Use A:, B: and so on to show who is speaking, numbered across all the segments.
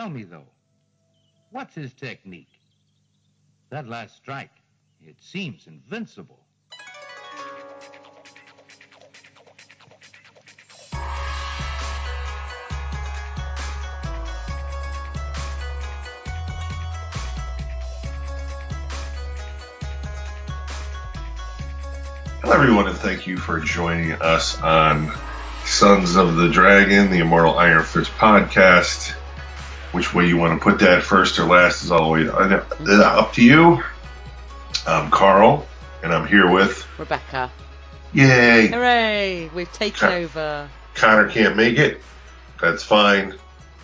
A: Tell me, though, what's his technique? That last strike, it seems invincible.
B: Hello, everyone, and thank you for joining us on Sons of the Dragon, the Immortal Iron Fist podcast. Which way you want to put that, first or last, is always up to you. I'm Carl, and I'm here with
C: Rebecca.
B: Yay!
C: Hooray! We've taken
B: Okay.
C: over.
B: Connor can't make it. That's fine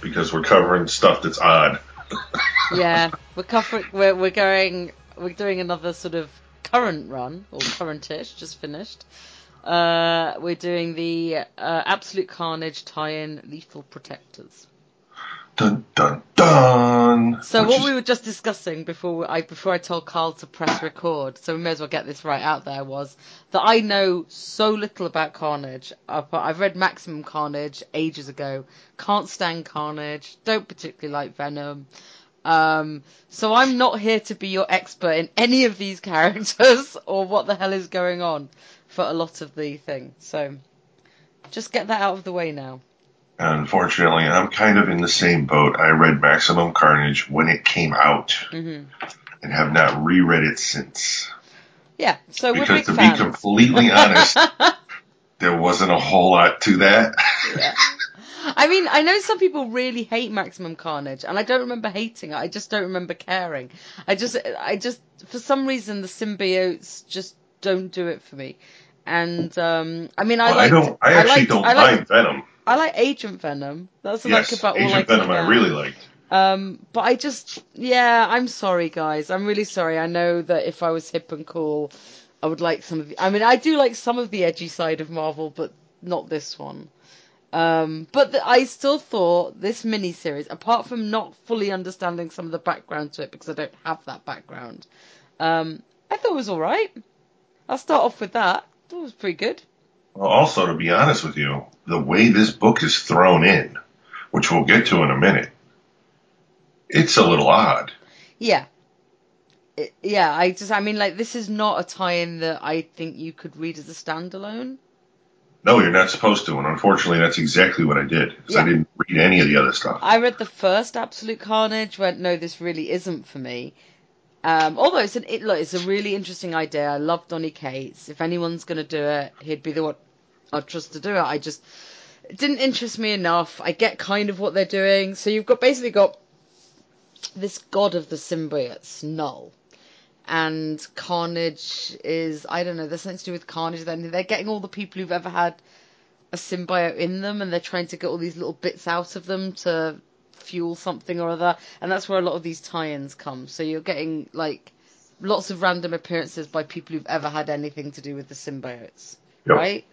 B: because we're covering stuff that's odd.
C: Yeah, we're covering. We're we're going. We're doing another sort of current run or currentish, just finished. Uh, we're doing the uh, Absolute Carnage tie-in Lethal Protectors.
B: Dun dun dun.
C: So
B: Which
C: what
B: is-
C: we were just discussing before I before I told Carl to press record, so we may as well get this right out there, was that I know so little about Carnage. I've, I've read Maximum Carnage ages ago. Can't stand Carnage. Don't particularly like Venom. Um, so I'm not here to be your expert in any of these characters or what the hell is going on for a lot of the thing. So just get that out of the way now.
B: Unfortunately, I'm kind of in the same boat. I read Maximum Carnage when it came out
C: hmm
B: and have not reread it since.
C: Yeah. So we're
B: Because to be completely honest, there wasn't a whole lot to that.
C: Yeah. I mean, I know some people really hate Maximum Carnage, and I don't remember hating it. I just don't remember caring. I just, I just, for some reason, the symbiotes just don't do it for me. And um, I mean, I
B: Well, I don't. I actually
C: liked-
B: don't
C: I like,
B: Venom.
C: I like Agent Venom. That's
B: Yes,
C: like about all I
B: Agent Venom, I really liked.
C: Um, but I just, yeah, I'm sorry, guys. I'm really sorry. I know that if I was hip and cool, I would like some of the. I mean, I do like some of the edgy side of Marvel, but not this one. Um, but the, I still thought this miniseries, apart from not fully understanding some of the background to it because I don't have that background, um, I thought it was all right. I'll start off with that. I thought it was pretty good.
B: Well, also, to be honest with you, the way this book is thrown in, which we'll get to in a minute, it's a little odd.
C: Yeah. It- yeah, I just, I mean, like, this is not a tie-in that I think you could read as a standalone.
B: No, you're not supposed to, and unfortunately, that's exactly what I did. 'cause I
C: Yeah.
B: didn't read any of the other stuff.
C: I read the first Absolute Carnage, went, no, this really isn't for me. Um, although it's an, it, look, it's a really interesting idea. I love Donny Cates. If anyone's going to do it, he'd be the one I'd trust to do it. I just, it didn't interest me enough. I get kind of what they're doing. So you've got basically got this god of the symbiotes, Null. And Carnage is, I don't know, there's something to do with Carnage. Then they're getting all the people who've ever had a symbiote in them, and they're trying to get all these little bits out of them to fuel something or other. And that's where a lot of these tie-ins come. So you're getting like lots of random appearances by people who've ever had anything to do with the symbiotes,
B: Yep.
C: right?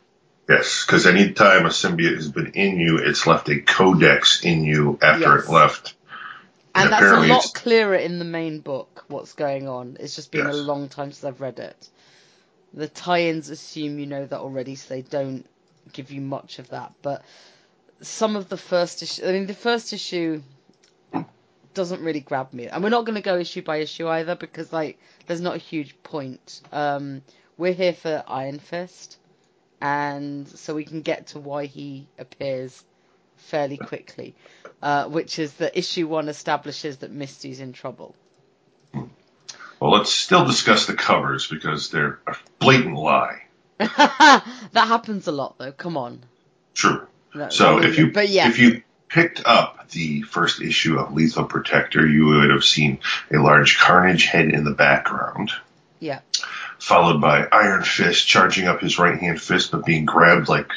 B: Yes, because any time a symbiote has been in you, it's left a codex in you after
C: Yes.
B: it left.
C: And
B: And
C: that's a lot
B: it's-
C: clearer in the main book, what's going on. It's just been a long time since I've read it. The tie-ins assume you know that already, so they don't give you much of that. But some of the first issue, I mean, the first issue doesn't really grab me. And we're not going to go issue by issue either, because, like, there's not a huge point. Um, we're here for Iron Fist, and so we can get to why he appears fairly quickly, uh, which is that issue one establishes that Misty's in trouble.
B: Well, let's still discuss the covers because they're a blatant lie.
C: that happens a lot, though. Come on.
B: True. So if you
C: yeah,
B: if you picked up the first issue of Lethal Protector, you would have seen a large Carnage head in the background,
C: yeah,
B: followed by Iron Fist charging up his right hand fist, but being grabbed like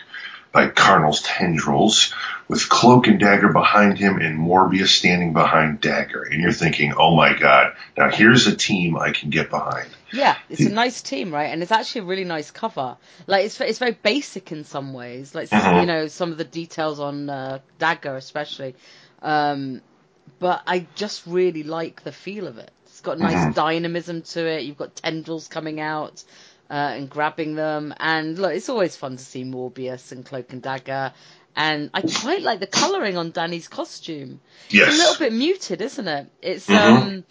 B: by Carnage's tendrils, with Cloak and Dagger behind him and Morbius standing behind Dagger. And you're thinking, oh my god, now here's a team I can get behind.
C: yeah. It's a nice team, right? And it's actually a really nice cover. Like it's it's very basic in some ways. Like
B: Mhm.
C: you know some of the details on uh, Dagger, especially. Um, but I just really like the feel of it. Got nice dynamism to it. You've got tendrils coming out uh, and grabbing them, and look, it's always fun to see Morbius and Cloak and Dagger. and I quite like the colouring on Danny's costume.
B: Yes.
C: It's a little bit muted, isn't it? It's
B: Mhm.
C: um,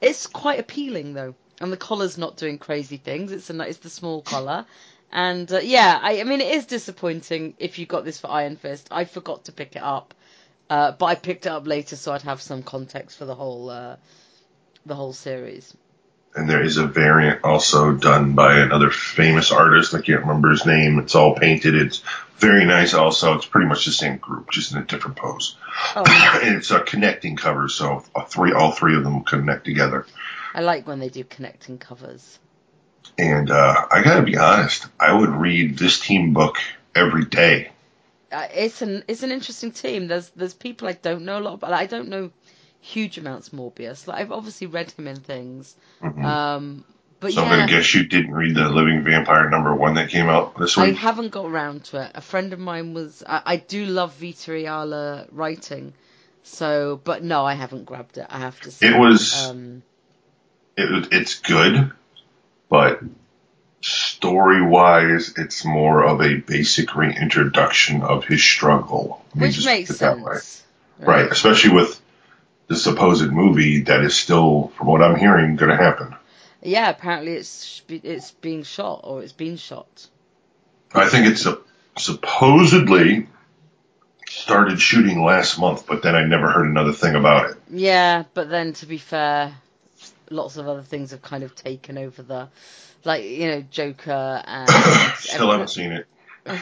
C: it's quite appealing though, and the collar's not doing crazy things. It's a it's the small collar, and uh, yeah, I, I mean it is disappointing if you got this for Iron Fist. I forgot to pick it up, uh, but I picked it up later so I'd have some context for the whole uh, the whole series.
B: And there is a variant also done by another famous artist. I can't remember his name. It's all painted. It's very nice also. It's pretty much the same group, just in a different pose.
C: Oh,
B: and it's a connecting cover, so all three, all three of them connect together.
C: I like when they do connecting covers.
B: And, uh, I gotta be honest, I would read this team book every day.
C: Uh, it's an it's an interesting team. There's there's people I don't know a lot about. Like, I don't know huge amounts Morbius. Like I've obviously read him in things.
B: Mhm.
C: Um, but
B: so I'm gonna guess you didn't read the Living Vampire number one that came out this
C: I haven't got around to it. A friend of mine was. I, I do love Vita Ayala writing, so but no, I haven't grabbed it. I have to say.
B: It was-
C: Um,
B: it, it's good, but story wise, it's more of a basic reintroduction of his struggle.
C: Which makes
B: put it that way.
C: sense.
B: Right, especially with the supposed movie that is still, from what I'm hearing, going to happen.
C: Yeah, apparently it's it's being shot or it's been shot.
B: I think it's a, supposedly started shooting last month, but then I never heard another thing about it.
C: Yeah, but then to be fair, lots of other things have kind of taken over the, like you know, Joker and.
B: Still haven't seen it.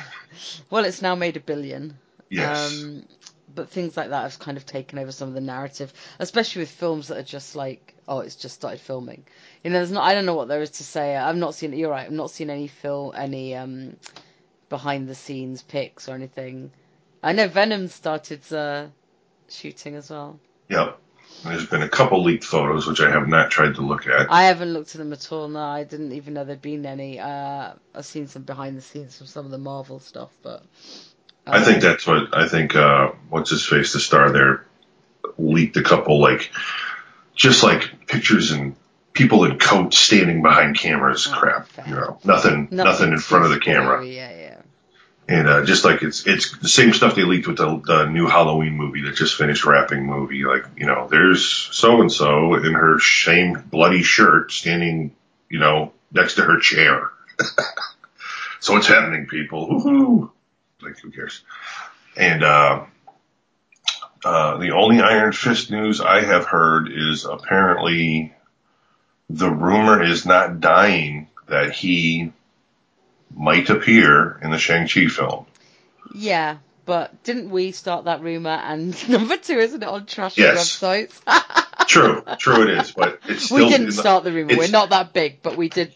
C: Well, it's now made a billion.
B: Yes.
C: Um, but things like that have kind of taken over some of the narrative, especially with films that are just like, oh, it's just started filming. You know, there's not. I don't know what there is to say. I've not seen. You're right. I've not seen any film, any um, behind the scenes pics or anything. I know Venom started uh, shooting as well.
B: Yep. There's been a couple leaked photos, which I have not tried to look at.
C: I haven't looked at them at all. No, I didn't even know there'd been any. Uh, I've seen some behind the scenes from some of the Marvel stuff, but
B: I think that's what I think. Uh, what's his face, the star there, leaked a couple like, just like pictures and people in coats standing behind cameras.
C: Oh,
B: crap,
C: fair.
B: you know, nothing, nothing, in front of the camera.
C: Yeah, yeah.
B: And uh, just like it's it's the same stuff they leaked with the, the new Halloween movie that just finished wrapping movie. Like you know, there's so and so in her same bloody shirt standing, you know, next to her chair. so it's happening, people. Woohoo! Like who cares? And uh, uh, the only Iron Fist news I have heard is apparently the rumor is not dying that he might appear in the Shang-Chi film.
C: Yeah, but didn't we start that rumor? And number two, isn't it on trashy
B: Yes.
C: websites?
B: True, true it is, but it's still.
C: we didn't start the rumor. We're not that big, but we did.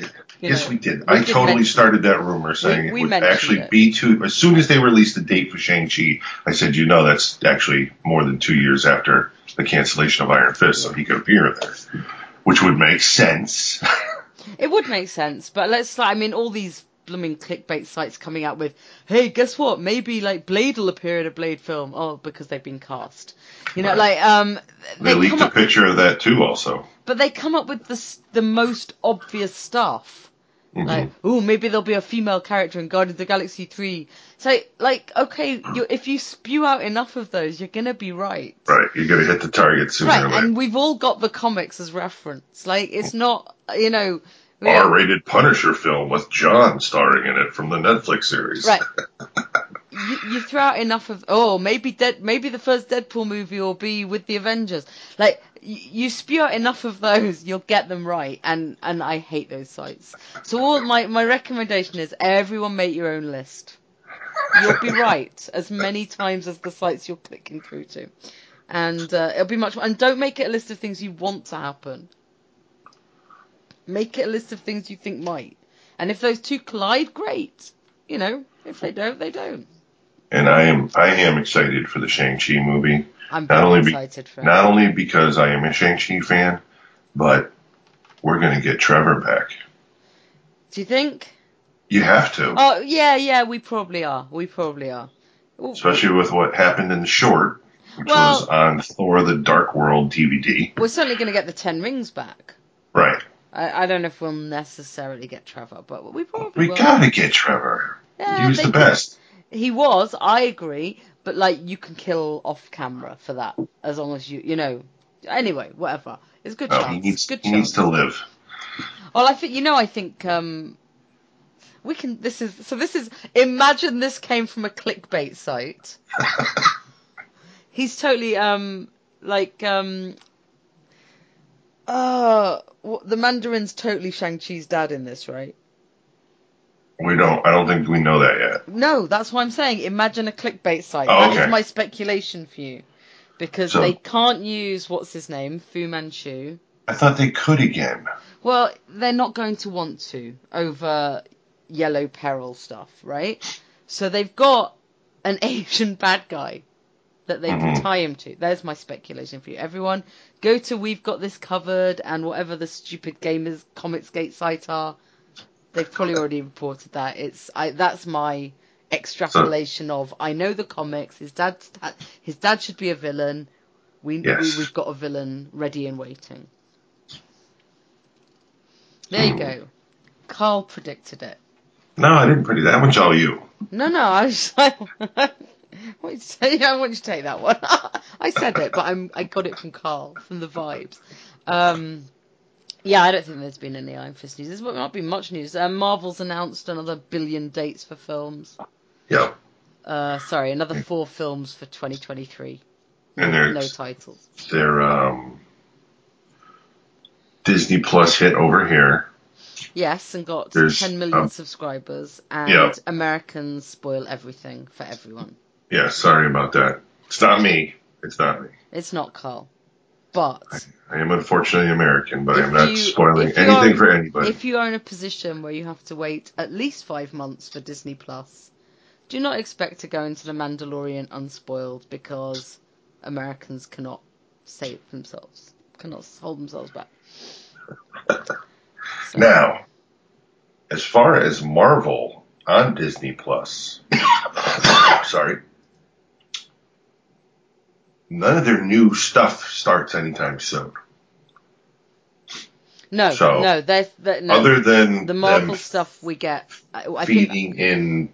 B: Yes,
C: know,
B: we did.
C: we
B: I totally started that rumor saying
C: we
B: it would actually
C: it.
B: be two. As soon as they released the date for Shang Chi, I said, you know, that's actually more than two years after the cancellation of Iron Fist, so he could appear there, which would make sense.
C: It would make sense, but let's. I mean, all these blooming clickbait sites coming out with, "Hey, guess what? Maybe like Blade will appear in a Blade film." Oh, because they've been cast. You know,
B: Right.
C: like um,
B: they
C: they
B: leaked a picture of that too, also.
C: but they come up with the the most obvious stuff.
B: Mhm.
C: Like, oh, maybe there'll be a female character in Guardians of the Galaxy 3. So, like, okay, you, if you spew out enough of those, you're gonna be right.
B: right, you're gonna hit the target sooner
C: Right,
B: or later.
C: and we've all got the comics as reference. Like, it's not, you know.
B: R-rated Punisher film with John starring in it from the Netflix series.
C: Right. you, you throw out enough of oh maybe dead maybe the first Deadpool movie will be with the Avengers like you, spew out enough of those you'll get them right and and I hate those sites. So all my my recommendation is everyone make your own list. You'll be right as many times as the sites you're clicking through to. And uh, it'll be much and don't make it a list of things you want to happen. Make it a list of things you think might. And if those two collide great. You know if they don't they don't.
B: And I am I am excited for the Shang-Chi movie.
C: I'm
B: Not only be-
C: excited for.
B: Not only because I am a Shang-Chi fan, but we're going to get Trevor back.
C: Do you think?
B: You have to,
C: Oh yeah, yeah, we probably are. We probably are.
B: Especially with what happened in the short, which
C: Well-
B: was on Thor: The Dark World DVD.
C: We're certainly going to get the Ten Rings back.
B: Right.
C: I, I don't know if we'll necessarily get Trevor, but we probably
B: We
C: will.
B: gotta get Trevor.
C: Yeah,
B: he was the best.
C: He was, I agree, but like you can kill off camera for that as long as you you know. Anyway, whatever. It's a good
B: No,
C: chance.
B: he needs
C: good
B: he
C: chance.
B: needs to live.
C: Well, I think you know. I think um, we can. This is so. This is. Imagine this came from a clickbait site. He's totally um like um. Uh, the Mandarin's totally Shang Chi's dad in this, right?
B: We don't. I don't think we know that yet.
C: No, that's what I'm saying. Imagine a clickbait site.
B: Oh,
C: That is my speculation for you, because
B: So-
C: they can't use what's his name, Fu Manchu.
B: I thought they could again.
C: Well, they're not going to want to over yellow peril stuff, right? So they've got an Asian bad guy that they can
B: Mhm.
C: tie him to. There's my speculation for you. Everyone, go to We've Got This Covered and whatever the stupid gamers comics gate site are. They've probably already reported that. It's I. That's my extrapolation of I know the comics. His dad, his dad should be a villain. We,
B: Yes.
C: we we've got a villain ready and waiting. There you
B: Hmm.
C: go. Carl predicted it.
B: No, I didn't pretty that much. All you.
C: No, no, I was like, I want you to take, I want you to take that one. I said it, but I'm, I got it from Carl, from the vibes. Um, yeah, I don't think there's been any Iron Fist news. There's not been much news. Um, Marvel's announced another billion dates for films.
B: Yep.
C: Uh, sorry, another four films for 2023.
B: And there's
C: no titles.
B: their um, Disney Plus hit over here.
C: Yes, and got
B: There's,
C: 10 million
B: um,
C: subscribers, and
B: Yeah.
C: Americans spoil everything for everyone.
B: Yeah, sorry about that. It's not me. It's not me.
C: It's not Carl. But
B: I am unfortunately American, but I'm not
C: you-
B: spoiling anything
C: are-
B: for anybody.
C: if you are in a position where you have to wait at least five months for Disney Plus, do not expect to go into The Mandalorian unspoiled because Americans cannot save themselves, cannot hold themselves back. So-
B: Now, as far as Marvel on Disney Plus, sorry, none of their new stuff starts anytime soon.
C: no,
B: so,
C: no, there's there, no.
B: Other than
C: the Marvel stuff we get. I, I think
B: feeding in,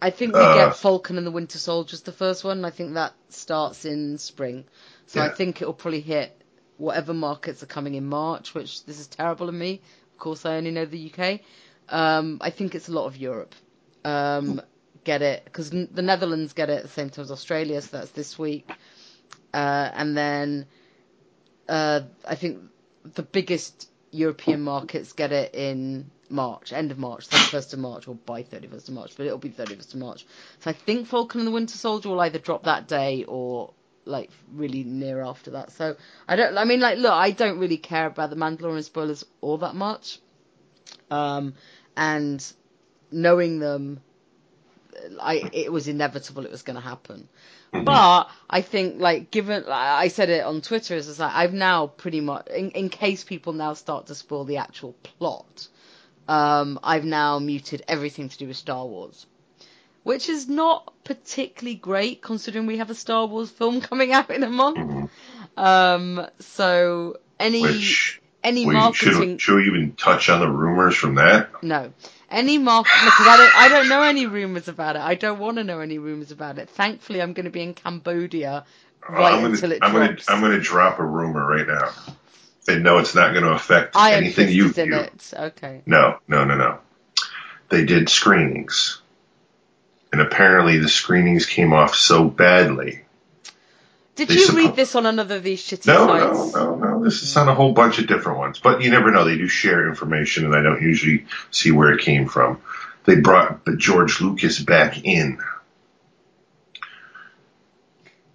C: I think we
B: Uh,
C: get Falcon and the Winter Soldier's the first one. I think that starts in spring. So I think it'll probably hit whatever markets are coming in March, which this is terrible of me. Of course, I only know the UK. Um, I think it's a lot of Europe. Um, get it because the Netherlands get it at the same time as Australia, so that's this week. Uh, and then uh, I think the biggest European markets get it in March, end of March, 31st of March, or by 31st of March, but it'll be 31st of March. So I think Falcon and the Winter Soldier will either drop that day or like really near after that. So I don't, I mean, like, look, I don't really care about the Mandalorian spoilers all that much. Um, and knowing them, I it was inevitable it was going to happen. But I think, like, given like, I said it on Twitter, is like I've now pretty much, in, in case people now start to spoil the actual plot, um, I've now muted everything to do with Star Wars, which is not particularly great considering we have a Star Wars film coming out in a month.
B: Mhm.
C: Um, so any
B: which
C: any marketing,
B: should, should we even touch on the rumors from that?
C: no. Any mark because I don't I don't know any rumors about it. I don't want to know any rumors about it. Thankfully, I'm going to be in Cambodia right
B: I'm gonna,
C: until it
B: I'm
C: drops.
B: Gonna, I'm going to drop a rumor right now. They know it's not going to affect
C: Iron
B: anything you view.
C: it. Okay.
B: No, no, no, no. They did screenings. And apparently the screenings came off so badly.
C: Did you read this on another of these shitty
B: No, no,
C: sites?
B: no, no. This is on a whole bunch of different ones. But you never know. They do share information and I don't usually see where it came from. They brought George Lucas back in.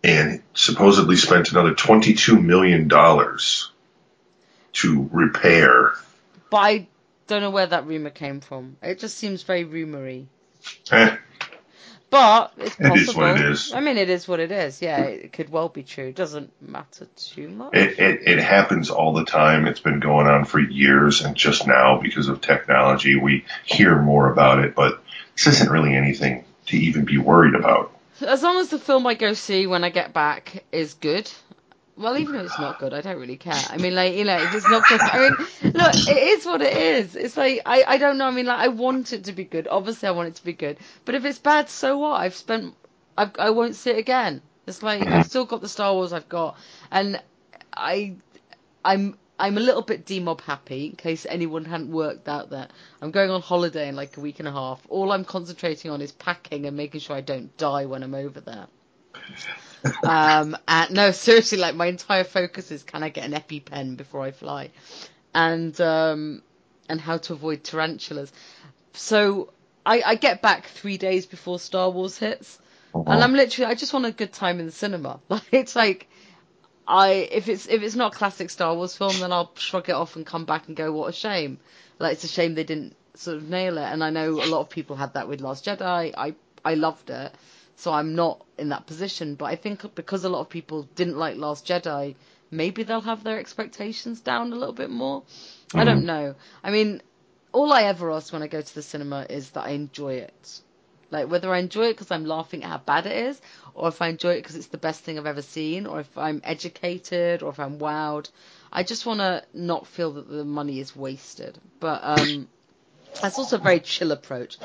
B: And supposedly spent another $22 million to repair.
C: But I don't know where that rumor came from. It just seems very rumory.
B: Eh,
C: But it's possible.
B: It is what it is.
C: I mean, it is what it is. Yeah, it could well be true. It doesn't matter too much.
B: It, it, it happens all the time. It's been going on for years, and just now, because of technology, we hear more about it, but this isn't really anything to even be worried about.
C: As long as the film I go see when I get back is good. Well, even if it's not good, I don't really care. I mean, like, you know, if it's not good, I mean, look, it is what it is. It's like, I, I don't know. I mean, like, I want it to be good. Obviously, I want it to be good. But if it's bad, so what? I've spent I've, I won't see it again. It's like I've still got the Star Wars I've got, and I, I'm I'm a little bit demob happy in case anyone hadn't worked out that I'm going on holiday in like a week and a half. All I'm concentrating on is packing and making sure I don't die when I'm over there. Um, and no, seriously, like my entire focus is can I get an EpiPen before I fly, and um, and how to avoid tarantulas. So I, I get back three days before Star Wars hits, and I'm literally I just want a good time in the cinema. Like it's like I if it's if it's not a classic Star Wars film, then I'll shrug it off and come back and go, what a shame. Like it's a shame they didn't sort of nail it. And I know a lot of people had that with Last Jedi. I I loved it, so I'm not in that position. But I think because a lot of people didn't like Last Jedi, maybe they'll have their expectations down a little bit more. I don't know. I mean, all I ever ask when I go to the cinema is that I enjoy it. Like whether I enjoy it because I'm laughing at how bad it is, or if I enjoy it because it's the best thing I've ever seen, or if I'm educated, or if I'm wowed. I just want to not feel that the money is wasted. But um, that's also a very chill approach.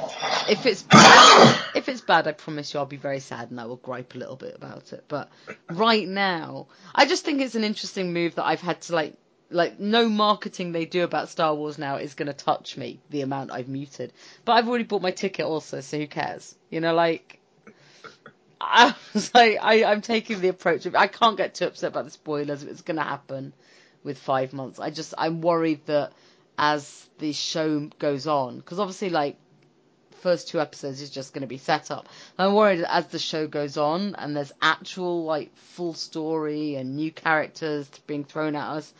C: If it's bad, if it's bad, I promise you I'll be very sad and I will gripe a little bit about it. But right now, I just think it's an interesting move that I've had to like like no marketing they do about Star Wars now is going to touch me the amount I've muted. But I've already bought my ticket also, so who cares? You know, like I was like, I, I'm taking the approach of I can't get too upset about the spoilers. If it's going to happen with five months, I just I'm worried that as the show goes on, because obviously like first two episodes is just going to be set up. I'm worried that as the show goes on and there's actual like full story and new characters being thrown at us,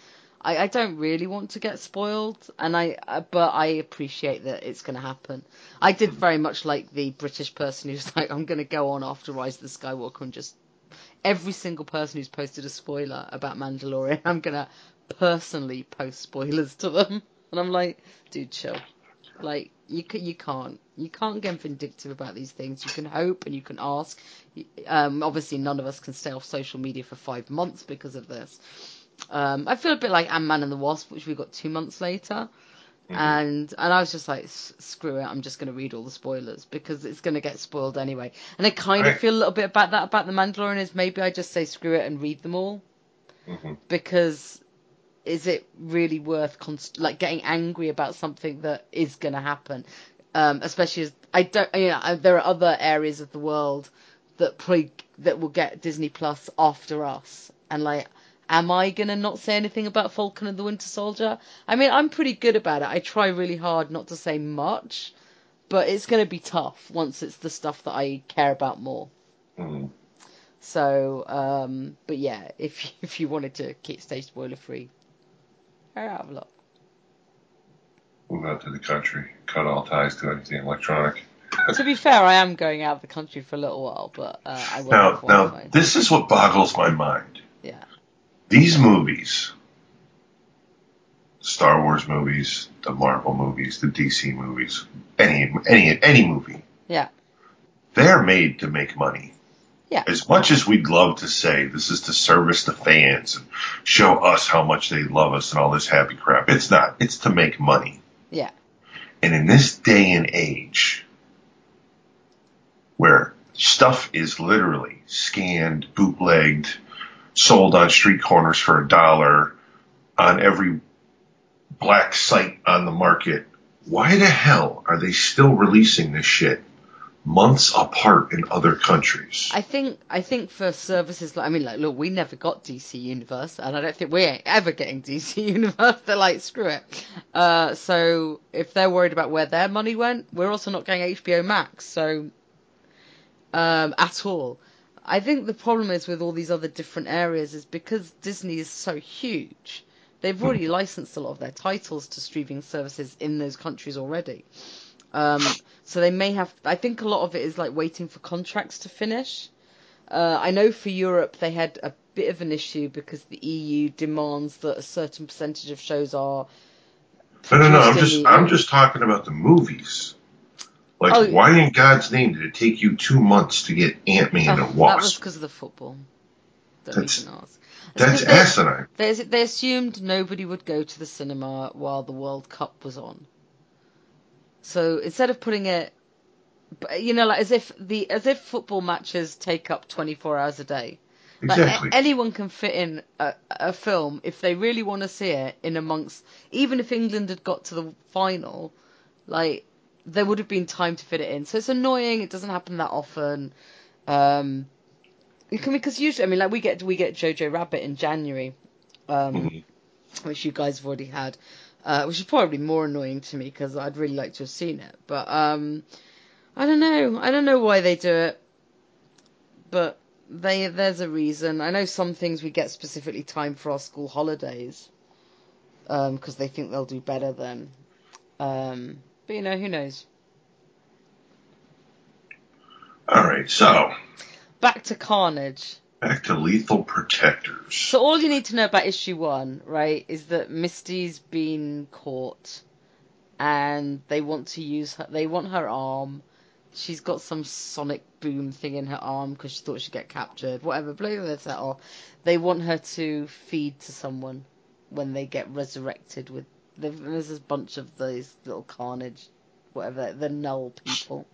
C: I, I don't really want to get spoiled, and I uh, but I appreciate that it's going to happen. I did very much like the British person who's like, I'm going to go on after Rise of the Skywalker and just every single person who's posted a spoiler about Mandalorian, I'm going to personally post spoilers to them, and I'm like, dude, chill. Like you can, you can't you can't get vindictive about these things. You can hope and you can ask. Um, obviously, none of us can stay off social media for five months because of this. Um, I feel a bit like Ant Man and the Wasp, which we got two months later. Mm-hmm. And and I was just like, screw it, I'm just going to read all the spoilers because it's going to get spoiled anyway. And I kind right. of feel a little bit about that about the Mandalorian is maybe I just say screw it and read them all mm-hmm. because is it really worth const- like getting angry about something that is going to happen? Um, especially as I don't, you know, there are other areas of the world that probably that will get Disney Plus after us, and like Am I gonna not say anything about Falcon and the Winter Soldier? I mean, I'm pretty good about it. I try really hard not to say much, but it's gonna be tough once it's the stuff that I care about more.
B: Mm.
C: So, um, but yeah, if if you wanted to keep stay spoiler free, have a look.
B: Move out to the country, cut all ties to anything electronic.
C: to be fair, I am going out of the country for a little while, but uh, I will.
B: Now, now, this is what boggles my mind.
C: Yeah
B: these movies, Star Wars movies, the Marvel movies, the DC movies, any any any movie.
C: Yeah.
B: They're made to make money.
C: Yeah.
B: As much as we'd love to say this is to service the fans and show us how much they love us and all this happy crap, it's not. It's to make money.
C: Yeah.
B: And in this day and age where stuff is literally scanned, bootlegged, sold on street corners for a dollar on every black site on the market. Why the hell are they still releasing this shit months apart in other countries?
C: I think I think for services like I mean like look we never got DC Universe and I don't think we're ever getting DC Universe. They're like screw it. Uh, so if they're worried about where their money went, we're also not getting HBO Max. So um, at all. I think the problem is with all these other different areas is because Disney is so huge. They've hmm. already licensed a lot of their titles to streaming services in those countries already. Um, so they may have. I think a lot of it is like waiting for contracts to finish. Uh, I know for Europe they had a bit of an issue because the EU demands that a certain percentage of shows are.
B: No, no, no. I'm just I'm just talking about the movies. Like, oh, why in God's name did it take you two months to get Ant Man and Wasp?
C: That was because of the football.
B: that's that's asinine.
C: They, they assumed nobody would go to the cinema while the World Cup was on. So instead of putting it you know, like as if the as if football matches take up 24 hours a day. Like
B: Exactly.
C: a- anyone can fit in a, a film if they really want to see it in amongst. Even if England had got to the final, like there would have been time to fit it in. So it's annoying. It doesn't happen that often. Um, because usually, I mean, like we get we get Jojo Rabbit in January, um,
B: Mhm.
C: which you guys have already had, uh, which is probably more annoying to me because I'd really like to have seen it. But um, I don't know. I don't know why they do it, but they there's a reason. I know some things we get specifically timed for our school holidays, because they think they'll do better then. Um, but you know, who knows?
B: All right, so
C: Back to Carnage.
B: Back to Lethal Protectors.
C: So all you need to know about issue one, right, is that Misty's been caught, and they want to use her. They want her arm. She's got some sonic boom thing in her arm because she thought she'd get captured. Whatever, blow this that off. They want her to feed to someone when they get resurrected. With there's this bunch of these little carnage, whatever the null people.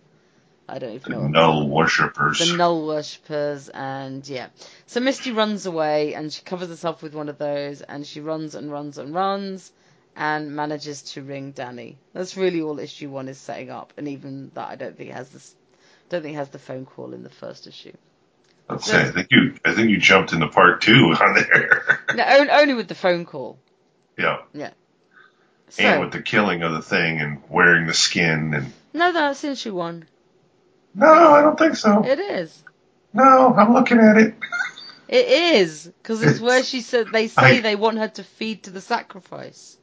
C: I don't even
B: the
C: know.
B: Null Worshippers.
C: the null worshippers and yeah so misty runs away and she covers herself with one of those and she runs and runs and runs and manages to ring danny that's really all issue one is setting up and even that i don't think it has this don't think it has the phone call in the first issue
B: Let's say, I think you, I think you jumped into part two on there.
C: no only with the phone call
B: yeah,
C: so
B: and with the killing of the thing and wearing the skin and.
C: no that's issue one
B: No, I don't think so.
C: it is
B: No, I'm looking at it.
C: it is because it's where she said they say
B: I-
C: they want her to feed to the sacrifice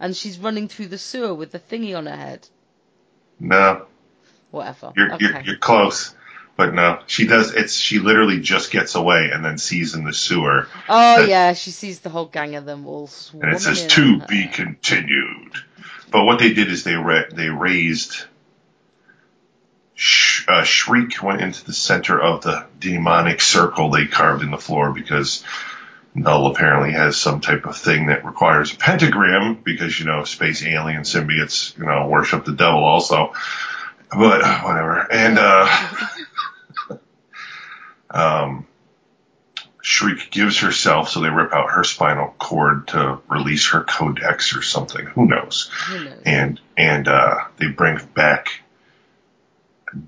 C: and she's running through the sewer with the thingy on her head
B: No,
C: whatever
B: you're
C: okay
B: you're, you're close, but no, she does. It's she literally just gets away and then sees in the sewer,
C: Oh
B: That-
C: yeah, she sees the whole gang of them all
B: and it says "to be continued." But what they did is they ra- they raised. Sh- uh, Shriek went into the center of the demonic circle they carved in the floor because Null apparently has some type of thing that requires a pentagram because you know space alien symbiotes you know worship the devil also. But whatever, and uh, um, Shriek gives herself, so they rip out her spinal cord to release her codex or something. Who knows?
C: Who knows?
B: And and uh, they bring back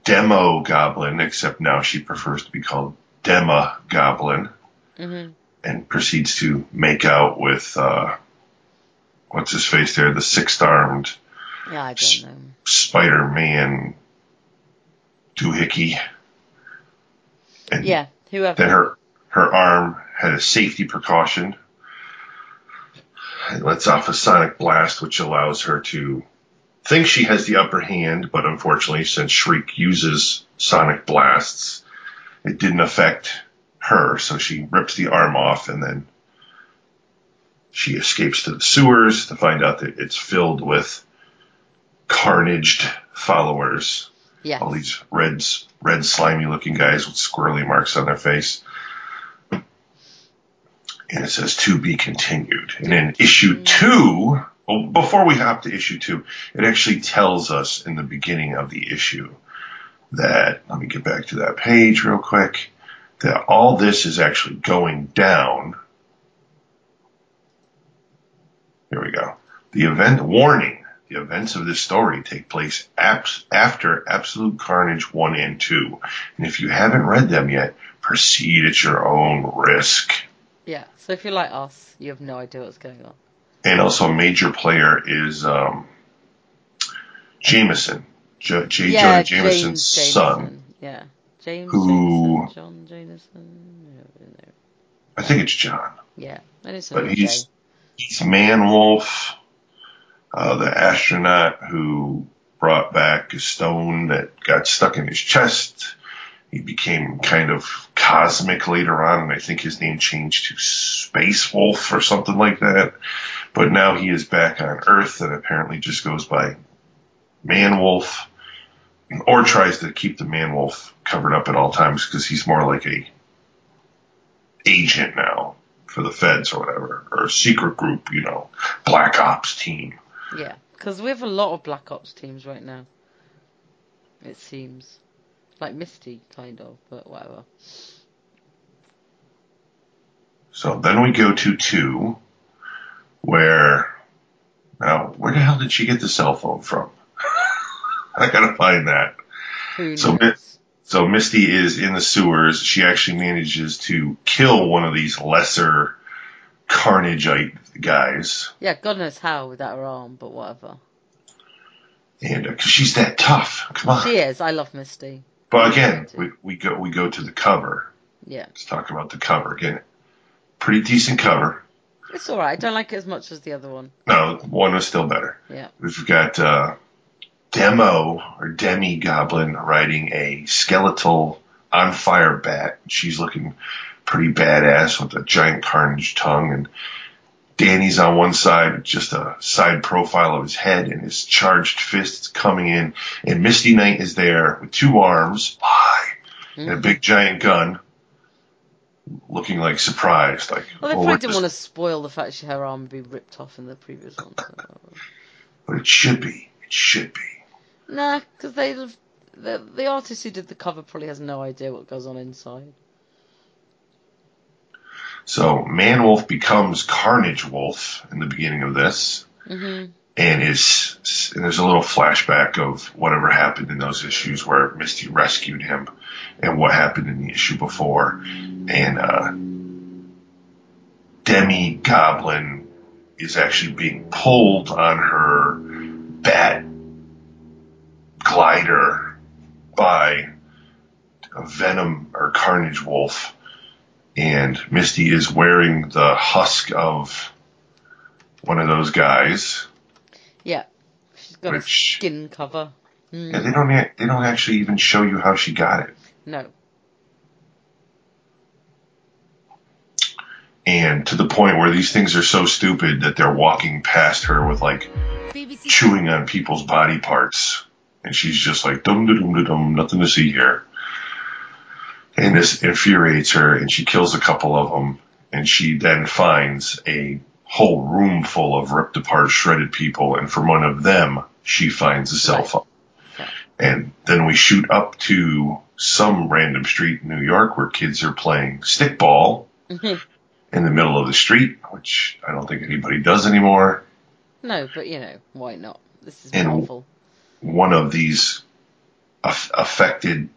B: Demo Goblin, except now she prefers to be called Dema Goblin,
C: hmm
B: and proceeds to make out with uh, what's his face there, the six-armed
C: Yeah, I don't know.
B: Spider-Man doohickey. And
C: Yeah, whoever.
B: Then her her arm had a safety precaution. It lets off a sonic blast, which allows her to think she has the upper hand, but unfortunately, since Shriek uses sonic blasts, it didn't affect her, so she rips the arm off and then she escapes to the sewers to find out that it's filled with carnaged followers
C: Yes.
B: all these red, red slimy looking guys with squirrely marks on their face. And it says to be continued. And in issue mm. two, well, before we hop to issue two, it actually tells us in the beginning of the issue that, let me get back to that page real quick, that all this is actually going down. Here we go. The event warning. The events of this story take place abs- after Absolute Carnage 1 and 2. And if you haven't read them yet, proceed at your own risk.
C: Yeah. So if you're like us, you have no idea what's going on.
B: And also, a major player is um, Jameson, J. J.
C: yeah,
B: Jonah Jameson's son.
C: Jameson. Yeah. James
B: Who-
C: Jameson, John Jameson.
B: I think it's John.
C: Yeah. And it's
B: But he's
C: J.
B: he's Manwolf, uh, the astronaut who brought back a stone that got stuck in his chest. He became kind of cosmic later on, and I think his name changed to Space Wolf or something like that. But now he is back on Earth and apparently just goes by Manwolf, or tries to keep the Manwolf covered up at all times because he's more like a agent now for the feds or whatever, or a secret group, you know, black ops team.
C: Yeah. Because we have a lot of Black Ops teams right now. It seems like Misty, kind of, but whatever.
B: So then we go to two, where now where the hell did she get the cell phone from? I gotta find that.
C: Who
B: So
C: knows?
B: So Misty is in the sewers. She actually manages to kill one of these lesser Carnageite guys,
C: yeah, God knows how without her arm, but whatever.
B: and uh, because she's that tough, come on.
C: She is. I love Misty.
B: But again, we, we go we go to the cover.
C: Yeah,
B: Let's talk about the cover again. Pretty decent cover.
C: It's all right. I don't like it as much as the other one.
B: No, one was still better.
C: Yeah.
B: We've got uh, Demo or Demi Goblin riding a skeletal on fire bat. She's looking pretty badass with a giant carnage tongue and Danny's on one side, just a side profile of his head and his charged fists coming in. And Misty Knight is there with two arms, why, and a
C: Mhm.
B: big giant gun, looking like surprised, like,
C: Well, they
B: oh,
C: probably didn't want to spoil the fact that her arm would be ripped off in the previous one. So.
B: but it should be, it should be.
C: Nah, because they the the artist who did the cover probably has no idea what goes on inside.
B: So Manwolf becomes Carnage Wolf in the beginning of this,
C: hmm
B: and is and there's a little flashback of whatever happened in those issues where Misty rescued him, and what happened in the issue before, and uh, Demi Goblin is actually being pulled on her bat glider by a Venom or Carnage Wolf, and Misty is wearing the husk of one of those guys.
C: Yeah, she's got a
B: Which-
C: skin cover. Mm,
B: Yeah, they don't they don't actually even show you how she got it.
C: no,
B: And to the point where these things are so stupid that they're walking past her with like
D: BBC
B: chewing on people's body parts. And she's just like, dum dum dum da dum, nothing to see here. And this infuriates her and she kills a couple of them. And she then finds a whole room full of ripped apart, shredded people. And from one of them, she finds a cell
C: Right.
B: phone.
C: Yeah.
B: And then we shoot up to some random street in New York where kids are playing stickball
C: Mhm.
B: in the middle of the street, which I don't think anybody does anymore.
C: no, but you know why not? This is
B: And-
C: Marvel.
B: one of these aff- affected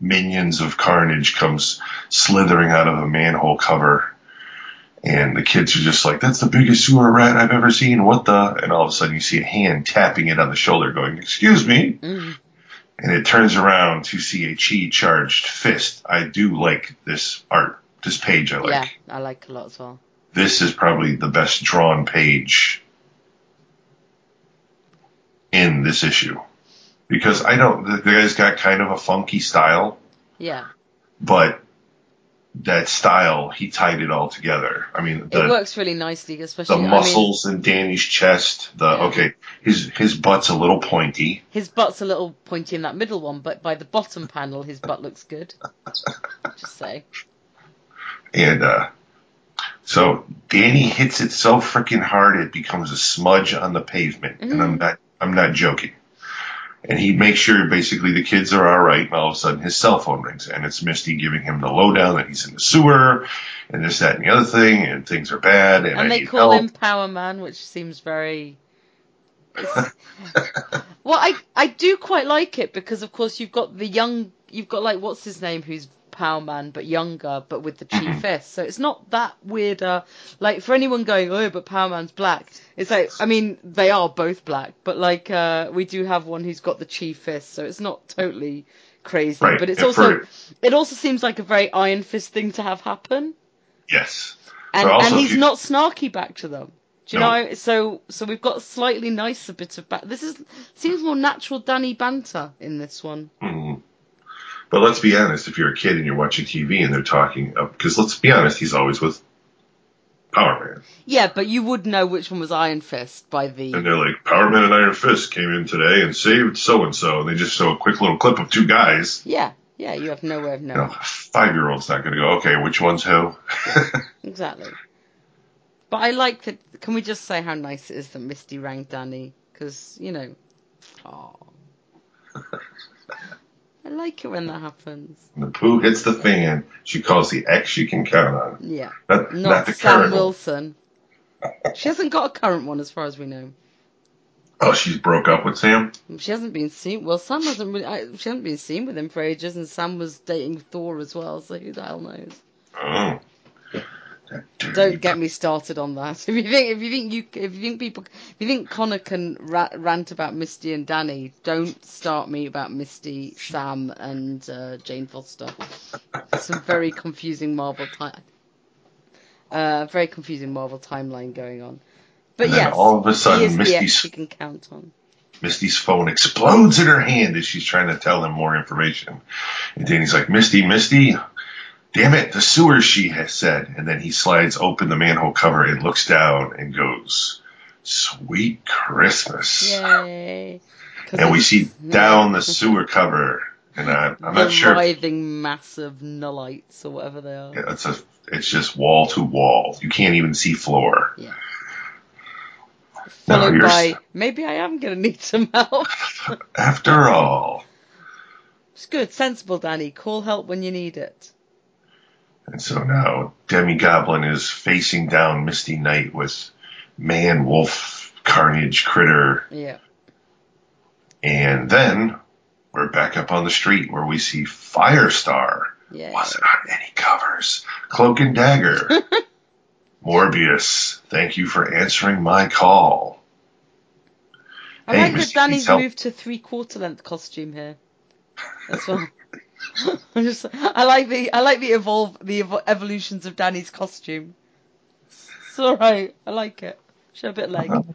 B: minions of carnage comes slithering out of a manhole cover and the kids are just like that's the biggest sewer rat i've ever seen. What the? And all of a sudden you see a hand tapping it on the shoulder going excuse me.
C: Mm.
B: and it turns around to see a chi charged fist. I do like this art. This page i like.
C: Yeah, I like a lot as well.
B: this is probably the best drawn page in this issue. Because I don't. The guy's got kind of a funky style,
C: Yeah,
B: but that style he tied it all together. I mean,
C: it
B: the
C: works really nicely,
B: the
C: especially. I mean,
B: muscles in Danny's chest. The
C: Yeah.
B: okay, his his butt's a little pointy.
C: his butt's a little pointy in that middle one, but by the bottom panel, his butt looks good. Just say.
B: And uh, so Danny hits it so freaking hard it becomes a smudge on the pavement, and I'm not I'm not joking. And he makes sure basically the kids are all right, and all of a sudden his cell phone rings, and it's Misty giving him the lowdown that he's in the sewer, and this, that, and the other thing, and things are bad, and,
C: And they call
B: help.
C: him Power Man, which seems very. Well, I I do quite like it because, of course, you've got the young, you've got like what's his name, who's Power Man but younger, but with the chi fist. So it's not that weird. Uh, like for anyone going, oh, but Power Man's black. It's like, I mean, they are both black, but like uh, we do have one who's got the chi fist, so it's not totally crazy.
B: Right,
C: But it's also,
B: for-
C: it also seems like a very Iron Fist thing to have happen
B: Yes.
C: and and he's
B: you-
C: not snarky back to them. Do you
B: No.
C: know? So so we've got a slightly nicer bit of back. This is seems more natural Danny banter in this one.
B: Mhm. But let's be honest, if you're a kid and you're watching TV and they're talking, uh, because let's be honest, he's always with Power Man.
C: Yeah, but you would know which one was Iron Fist by the.
B: And they're like, Power Man and Iron Fist came in today and saved so and so. And they just show a quick little clip of two guys.
C: Yeah, yeah. You have no way of
B: You know,
C: knowing
B: five year old's not going to go, okay, which one's who?
C: exactly. But I like that. Can we just say how nice it is that Misty rang Danny? Because you know. Oh. I like it when that happens.
B: When the poo hits the fan, she calls the ex she can count on.
C: Yeah.
B: Not,
C: Not,
B: not the
C: Sam
B: current.
C: Wilson. She hasn't got a current one as far as we know.
B: Oh, she's broke up with Sam?
C: She hasn't been seen. Well, Sam hasn't really. I, she hasn't been seen with him for ages, and Sam was dating Thor as well. So who the hell knows?
B: Oh.
C: Don't get me started on that. If you think, if you think you, if you think people, if you think Connor can ra- rant about Misty and Danny, don't start me about Misty, Sam, and uh, Jane Foster. Some very confusing Marvel time. Uh, very confusing Marvel timeline going on. But yes,
B: all of a sudden,
C: he is the ex
B: Misty's-
C: you can count on.
B: Misty's phone explodes in her hand as she's trying to tell him more information. And Danny's like, Misty, Misty, damn it, the sewers, she has said. And then he slides open the manhole cover and looks down and goes, Sweet Christmas.
C: Yay!
B: And we see down the sewer cover. And I, I'm
C: the
B: not sure.
C: writhing mass of nullites or whatever they are.
B: Yeah, It's a, it's just wall to wall. You can't even see floor.
C: Yeah. Followed
B: you're
C: by maybe I am gonna need some help.
B: After all.
C: it's good, sensible, Danny. Call help when you need it.
B: And so now Demagoblin is facing down Misty Knight with Man, Wolf, Carnage, Critter,
C: Yeah.
B: and then we're back up on the street where we see Firestar.
C: Yeah.
B: Wasn't on any covers. Cloak and Dagger. Morbius, thank you for answering my call.
C: I
B: Hey,
C: like that Danny's
B: help.
C: moved to three quarter length costume here. As well. I just I like the I like the evolve the evo- evolutions of Danny's costume. It's alright. I like it. Show a bit of leg.
B: What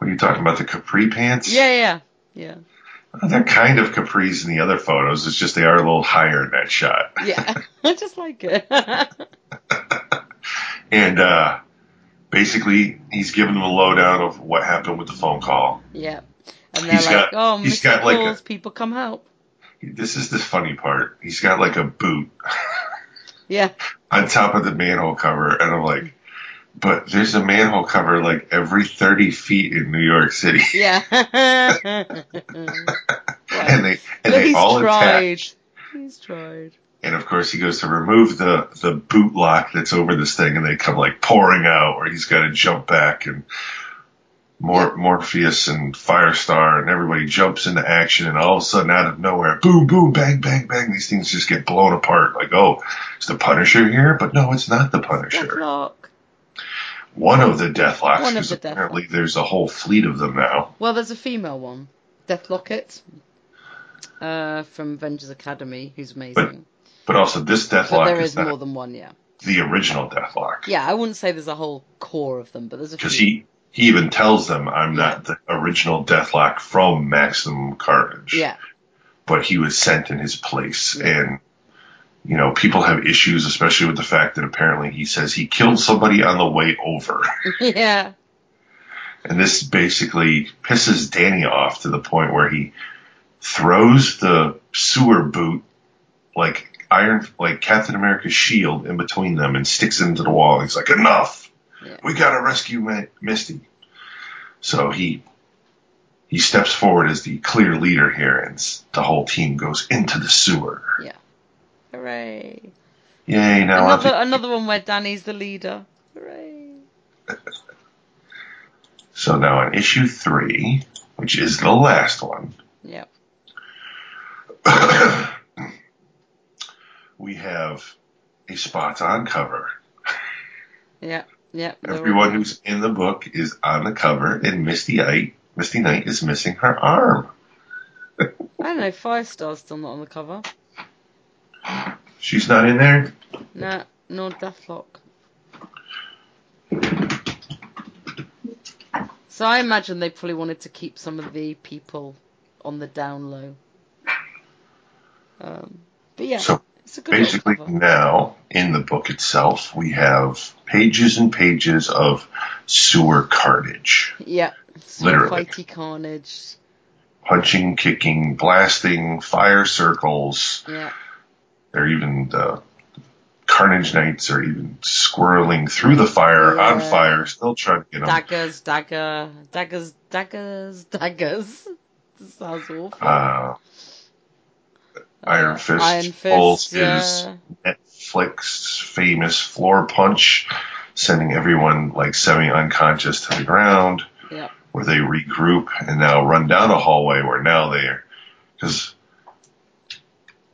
B: are you talking about? The capri pants?
C: Yeah, yeah, yeah.
B: They're kind of capris in the other photos. It's just they are a little higher in that shot.
C: Yeah. I just like it.
B: And uh, basically, he's giving them a lowdown of what happened with the phone call.
C: yeah. And they're
B: He's
C: like,
B: got-
C: oh,
B: he's
C: Mr.
B: got like a-
C: people come help.
B: This is the funny part. He's got like a boot
C: Yeah.
B: on top of the manhole cover, and I'm like, but there's a manhole cover like every 30 feet in New York City,
C: Yeah.
B: and they and they
C: he's
B: all
C: tried.
B: attach.
C: He's tried.
B: And of course, he goes to remove the the boot lock that's over this thing, and they come like pouring out, or he's got to jump back, and Mor- Morpheus and Firestar and everybody jumps into action, and all of a sudden, out of nowhere, boom, boom, bang, bang, bang, these things just get blown apart. Like, oh, is the Punisher here? But no, it's not the Punisher.
C: Deathlok.
B: One of the Deathloks,
C: One of
B: because
C: the Deathloks.
B: apparently there's a whole fleet of them now.
C: Well, there's a female one, Deathlocket, uh, from Avengers Academy, who's amazing.
B: But also, this
C: But,
B: Deathlok
C: there
B: is
C: is more than one, yeah.
B: the original Deathlok.
C: Yeah, I wouldn't say there's a whole core of them, but there's a
B: Because
C: few.
B: he, he even tells them, I'm not the original Deathlok from Maximum Carnage.
C: Yeah,
B: But he was sent in his place. And, you know, people have issues, especially with the fact that apparently he says he killed somebody on the way over.
C: yeah,
B: And this basically pisses Danny off to the point where he throws the sewer boot like Iron, like Captain America's shield in between them and sticks it into the wall. He's like, enough!
C: Yeah.
B: We gotta rescue Misty. So he, he steps forward as the clear leader here and the whole team goes into the sewer. Yeah.
C: Hooray!
B: Yay, now
C: Another
B: think-
C: another one where Danny's the leader. Hooray!
B: So now on issue three, which is the last one,
C: Yeah,
B: we have a spot on cover.
C: yeah, yeah.
B: Everyone who's in the book is on the cover, and Misty Knight, Misty Knight is missing her arm.
C: I don't know. Firestar's still not on the cover.
B: She's not in there.
C: Nah, nor Deathlok. So I imagine they probably wanted to keep some of the people on the down low. Um, but yeah,
B: So
C: it's a good little
B: Basically, now in the book itself, we have pages and pages of sewer carnage,
C: Yeah,
B: Literally.
C: fighty carnage.
B: punching, kicking, blasting, fire circles.
C: Yeah,
B: They're even the Carnage Knights are even squirreling through the fire, on
C: Yeah.
B: fire, still trying to get them.
C: daggers, dagger, daggers, daggers, daggers. sounds awful.
B: Uh, Iron
C: Uh,
B: Fist
C: Iron
B: pulls
C: Fist,
B: his. Netflix famous floor punch, sending everyone like semi unconscious to the ground,
C: Yeah.
B: where they regroup and now run down a hallway where now they're because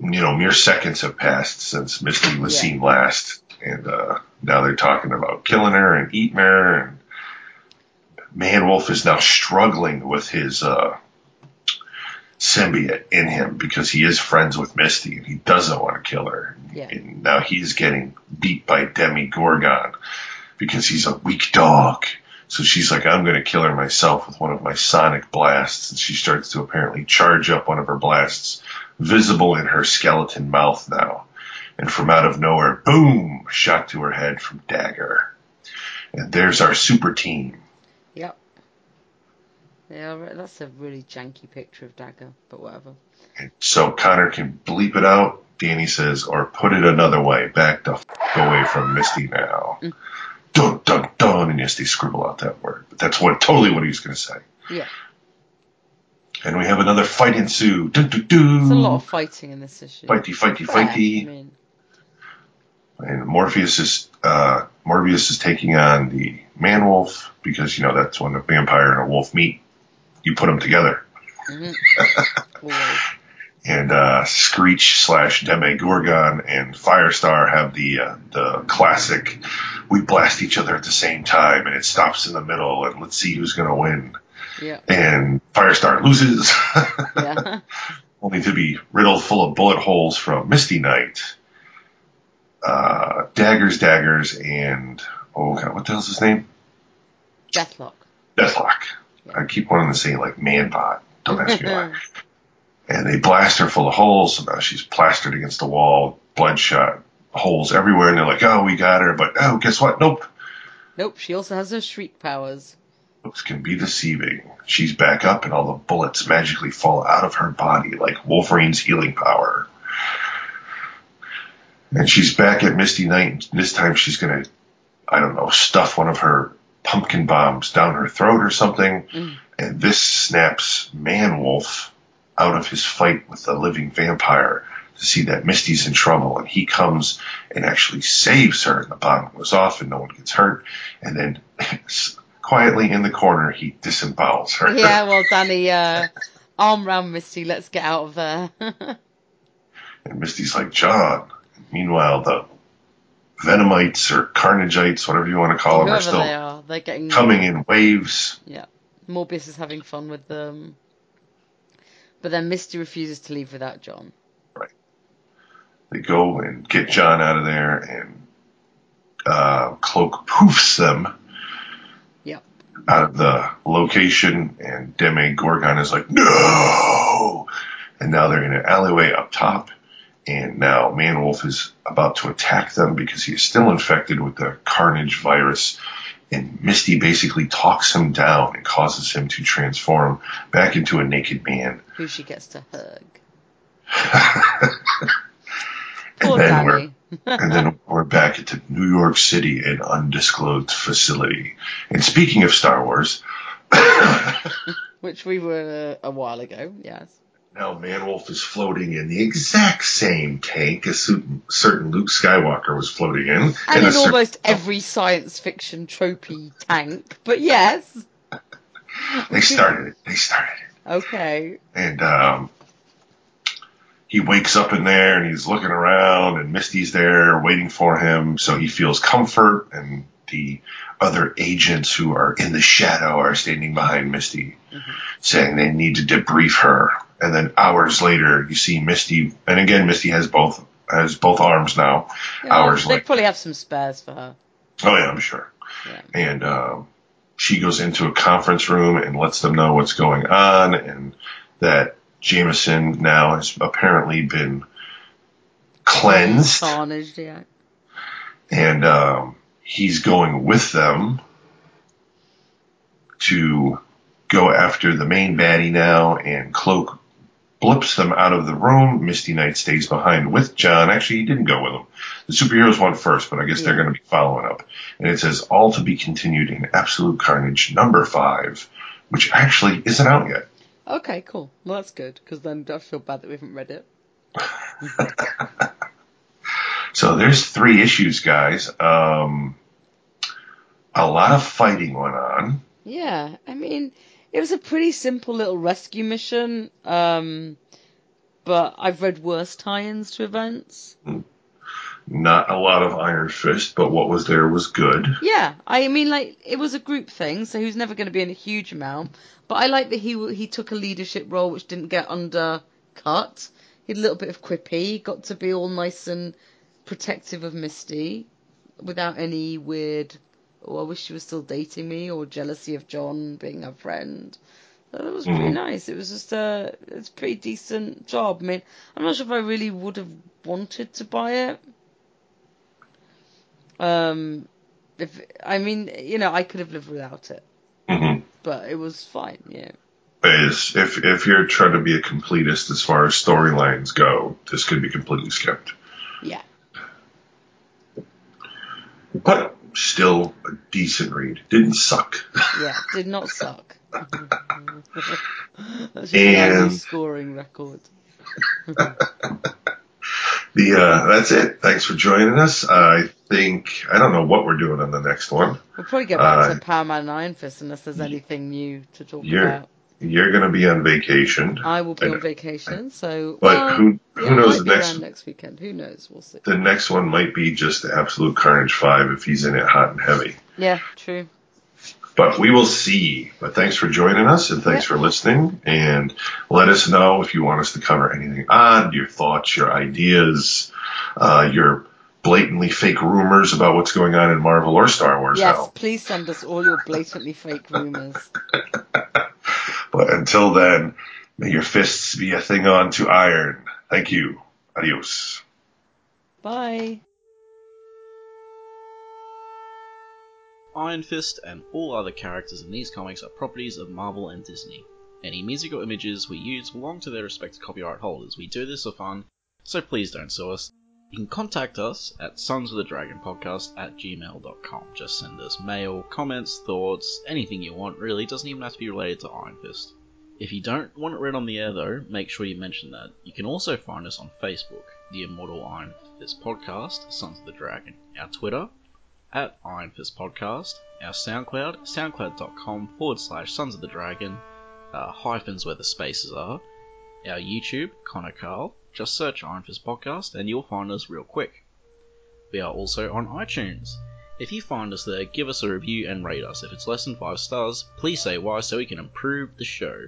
B: you know mere seconds have passed since Misty was
C: Yeah.
B: seen last, and uh, now they're talking about killing her and eating her, and Manwolf is now struggling with his uh, symbiote in him because he is friends with Misty and he doesn't want to kill her.
C: Yeah.
B: And now he's getting beat by Demi Gorgon because he's a weak dog. So she's like, I'm going to kill her myself with one of my sonic blasts. And she starts to apparently charge up one of her blasts, visible in her skeleton mouth now. And from out of nowhere, boom, shot to her head from Dagger. And there's our super team.
C: Yeah, that's a really janky picture of Dagger, but whatever.
B: So Connor can bleep it out. Danny says, or put it another way, back the f- away from Misty now.
C: Mm.
B: Dun dun dun, and yes, they scribble out that word, but that's what totally what he's going to say.
C: Yeah.
B: And we have another fight ensue. Dun, dun, dun.
C: There's a lot of fighting in this issue.
B: fighty, fighty, fighty.
C: I mean,
B: And Morpheus is uh, Morbius is taking on the man wolf because you know that's when a vampire and a wolf meet. You put them together.
C: mhm. Always.
B: and uh, Screech slash Demogorgon and Firestar have the uh, the classic. We blast each other at the same time, and it stops in the middle, and let's see who's going to win.
C: Yeah.
B: And Firestar loses,
C: Yeah.
B: only to be riddled full of bullet holes from Misty Knight, uh, daggers, daggers, and oh god, what the hell's his name?
C: Deathlok.
B: Deathlok. I keep wanting to say like Manbot. Don't ask me why. and they blast her full of holes. So now she's plastered against the wall, bloodshot, holes everywhere. And they're like, "Oh, we got her," but oh, guess what? Nope.
C: Nope, she also has her shriek powers.
B: Looks can be deceiving. She's back up, and all the bullets magically fall out of her body like Wolverine's healing power. And she's back at Misty Knight. This time she's gonna, I don't know, stuff one of her pumpkin bombs down her throat or something.
C: Mm.
B: And this snaps Man Wolf out of his fight with the living vampire to see that Misty's in trouble. And he comes and actually saves her. And the bomb goes off and no one gets hurt. And then quietly in the corner, he disembowels her.
C: Yeah, well, Danny, uh, arm round Misty, let's get out of there.
B: And Misty's like, John. Meanwhile, the Venomites or Carnagites, whatever you want to call them, are still
C: they're getting.
B: coming in waves.
C: Yeah. Morbius is having fun with them. But then Misty refuses to leave without John. Right.
B: They go and get John out of there, and uh, Cloak poofs them
C: Yep.
B: out of the location, and Deme Gorgon is like, no! And now they're in an alleyway up top, and now Manwolf is about to attack them because he is still infected with the Carnage virus. And Misty basically talks him down and causes him to transform back into a naked man.
C: Who she gets to hug.
B: And
C: Poor
B: then we're and then we're back at the New York City, an undisclosed facility. And speaking of Star Wars,
C: Which we were a while ago, yes.
B: Now Manwolf is floating in the exact same tank as cer- certain Luke Skywalker was floating in.
C: And
B: a
C: in
B: cer-
C: almost every science fiction tropey tank. But yes.
B: they started it. They started it.
C: Okay.
B: And um, he wakes up in there and he's looking around, and Misty's there waiting for him. So he feels comfort, and the other agents who are in the shadow are standing behind Misty, saying they need to debrief her. And then hours later, you see Misty, and again, Misty has both has both arms now.
C: Yeah,
B: Hours
C: they probably have some spares for her.
B: Oh yeah, I'm sure.
C: Yeah.
B: And um, she goes into a conference room and lets them know what's going on, and that Jameson now has apparently been cleansed,
C: Carnage, yeah.
B: and um, he's going with them to go after the main baddie now. And Cloak blips them out of the room. Misty Knight stays behind with John. Actually, he didn't go with them. The superheroes went first, but I guess they're going to be following up. And it says all to be continued in Absolute Carnage number five, which actually isn't out yet.
C: Okay, cool. Well, that's good because then I feel bad that we haven't read it.
B: So there's three issues, guys. Um, a lot of fighting went on.
C: Yeah, I mean, it was a pretty simple little rescue mission. Um, but I've read worse tie-ins to events.
B: Not a lot of Iron Fist, but what was there was good.
C: Yeah, I mean, like it was a group thing, so he was never going to be in a huge amount. But I like that he he took a leadership role which didn't get undercut. He had a little bit of quippy, got to be all nice and protective of Misty, without any weird. Oh, I wish she was still dating me, or jealousy of John being her friend. So that was pretty
B: Mhm.
C: nice. It was just a it's a pretty decent job. I mean, I'm not sure if I really would have wanted to buy it. Um, if I mean, you know, I could have lived without it,
B: mm-hmm.
C: but it was fine. Yeah.
B: Is if if you're trying to be a completist as far as storylines go, this could be completely skipped.
C: Yeah.
B: But still a decent read. Didn't suck.
C: Yeah. Did not suck. That's
B: And-
C: scoring record.
B: The uh, that's it. Thanks for joining us. I think I don't know what we're doing on the next one.
C: We'll probably get back
B: Uh,
C: to Power Man and Iron Fist unless there's anything new to talk about.
B: You're going to be on vacation,
C: I will be
B: I
C: on vacation, so
B: but
C: well,
B: who
C: yeah,
B: who knows the next
C: next weekend. Who knows? We'll see.
B: the next one might be just absolute Carnage Five if he's in it hot and heavy.
C: Yeah, true.
B: But we will see. But thanks for joining us and thanks for listening. And let us know if you want us to cover anything odd, your thoughts, your ideas, uh, your blatantly fake rumors about what's going on in Marvel or Star Wars.
C: Yes,
B: hell.
C: please send us all your blatantly fake rumors.
B: But until then, may your fists be a thing on to iron. Thank you. Adios.
C: Bye.
D: Iron Fist and all other characters in these comics are properties of Marvel and Disney. Any music or images we use belong to their respective copyright holders. We do this for fun, so please don't sue us. You can contact us at sons of the dragon podcast at gmail.com. Just send us mail, comments, thoughts, anything you want really, doesn't even have to be related to Iron Fist. If you don't want it read on the air though, make sure you mention that. You can also find us on Facebook, the Immortal Iron Fist Podcast, Sons of the Dragon, our Twitter, at Iron Fist Podcast, our SoundCloud, soundcloud.com forward slash Sons of the Dragon, uh, hyphens where the spaces are, our YouTube, Connor Carl, just search Iron Fist Podcast and you'll find us real quick. We are also on iTunes. If you find us there, give us a review and rate us. If it's less than 5 stars, please say why so we can improve the show.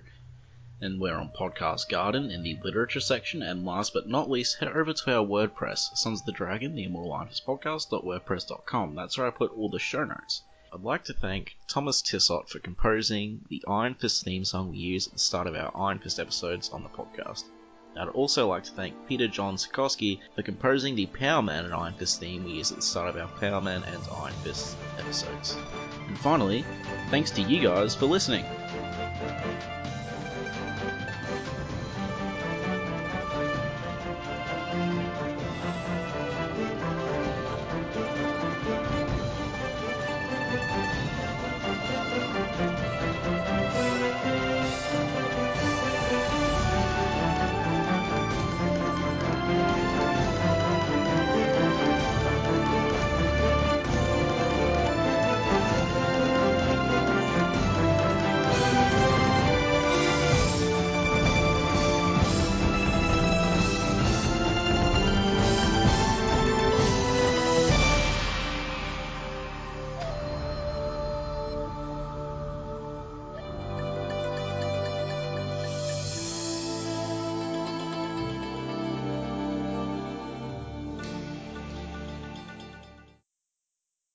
D: And we're on Podcast Garden in the literature section. And last but not least, head over to our WordPress, Sons of the Dragon, the Immortal Iron Fist Podcast.wordpress.com. That's where I put all the show notes. I'd like to thank Thomas Tissot for composing the Iron Fist theme song we use at the start of our Iron Fist episodes on the podcast. I'd also like to thank Peter John Sikorsky for composing the Power Man and Iron Fist theme we use at the start of our Power Man and Iron Fist episodes. And finally, thanks to you guys for listening.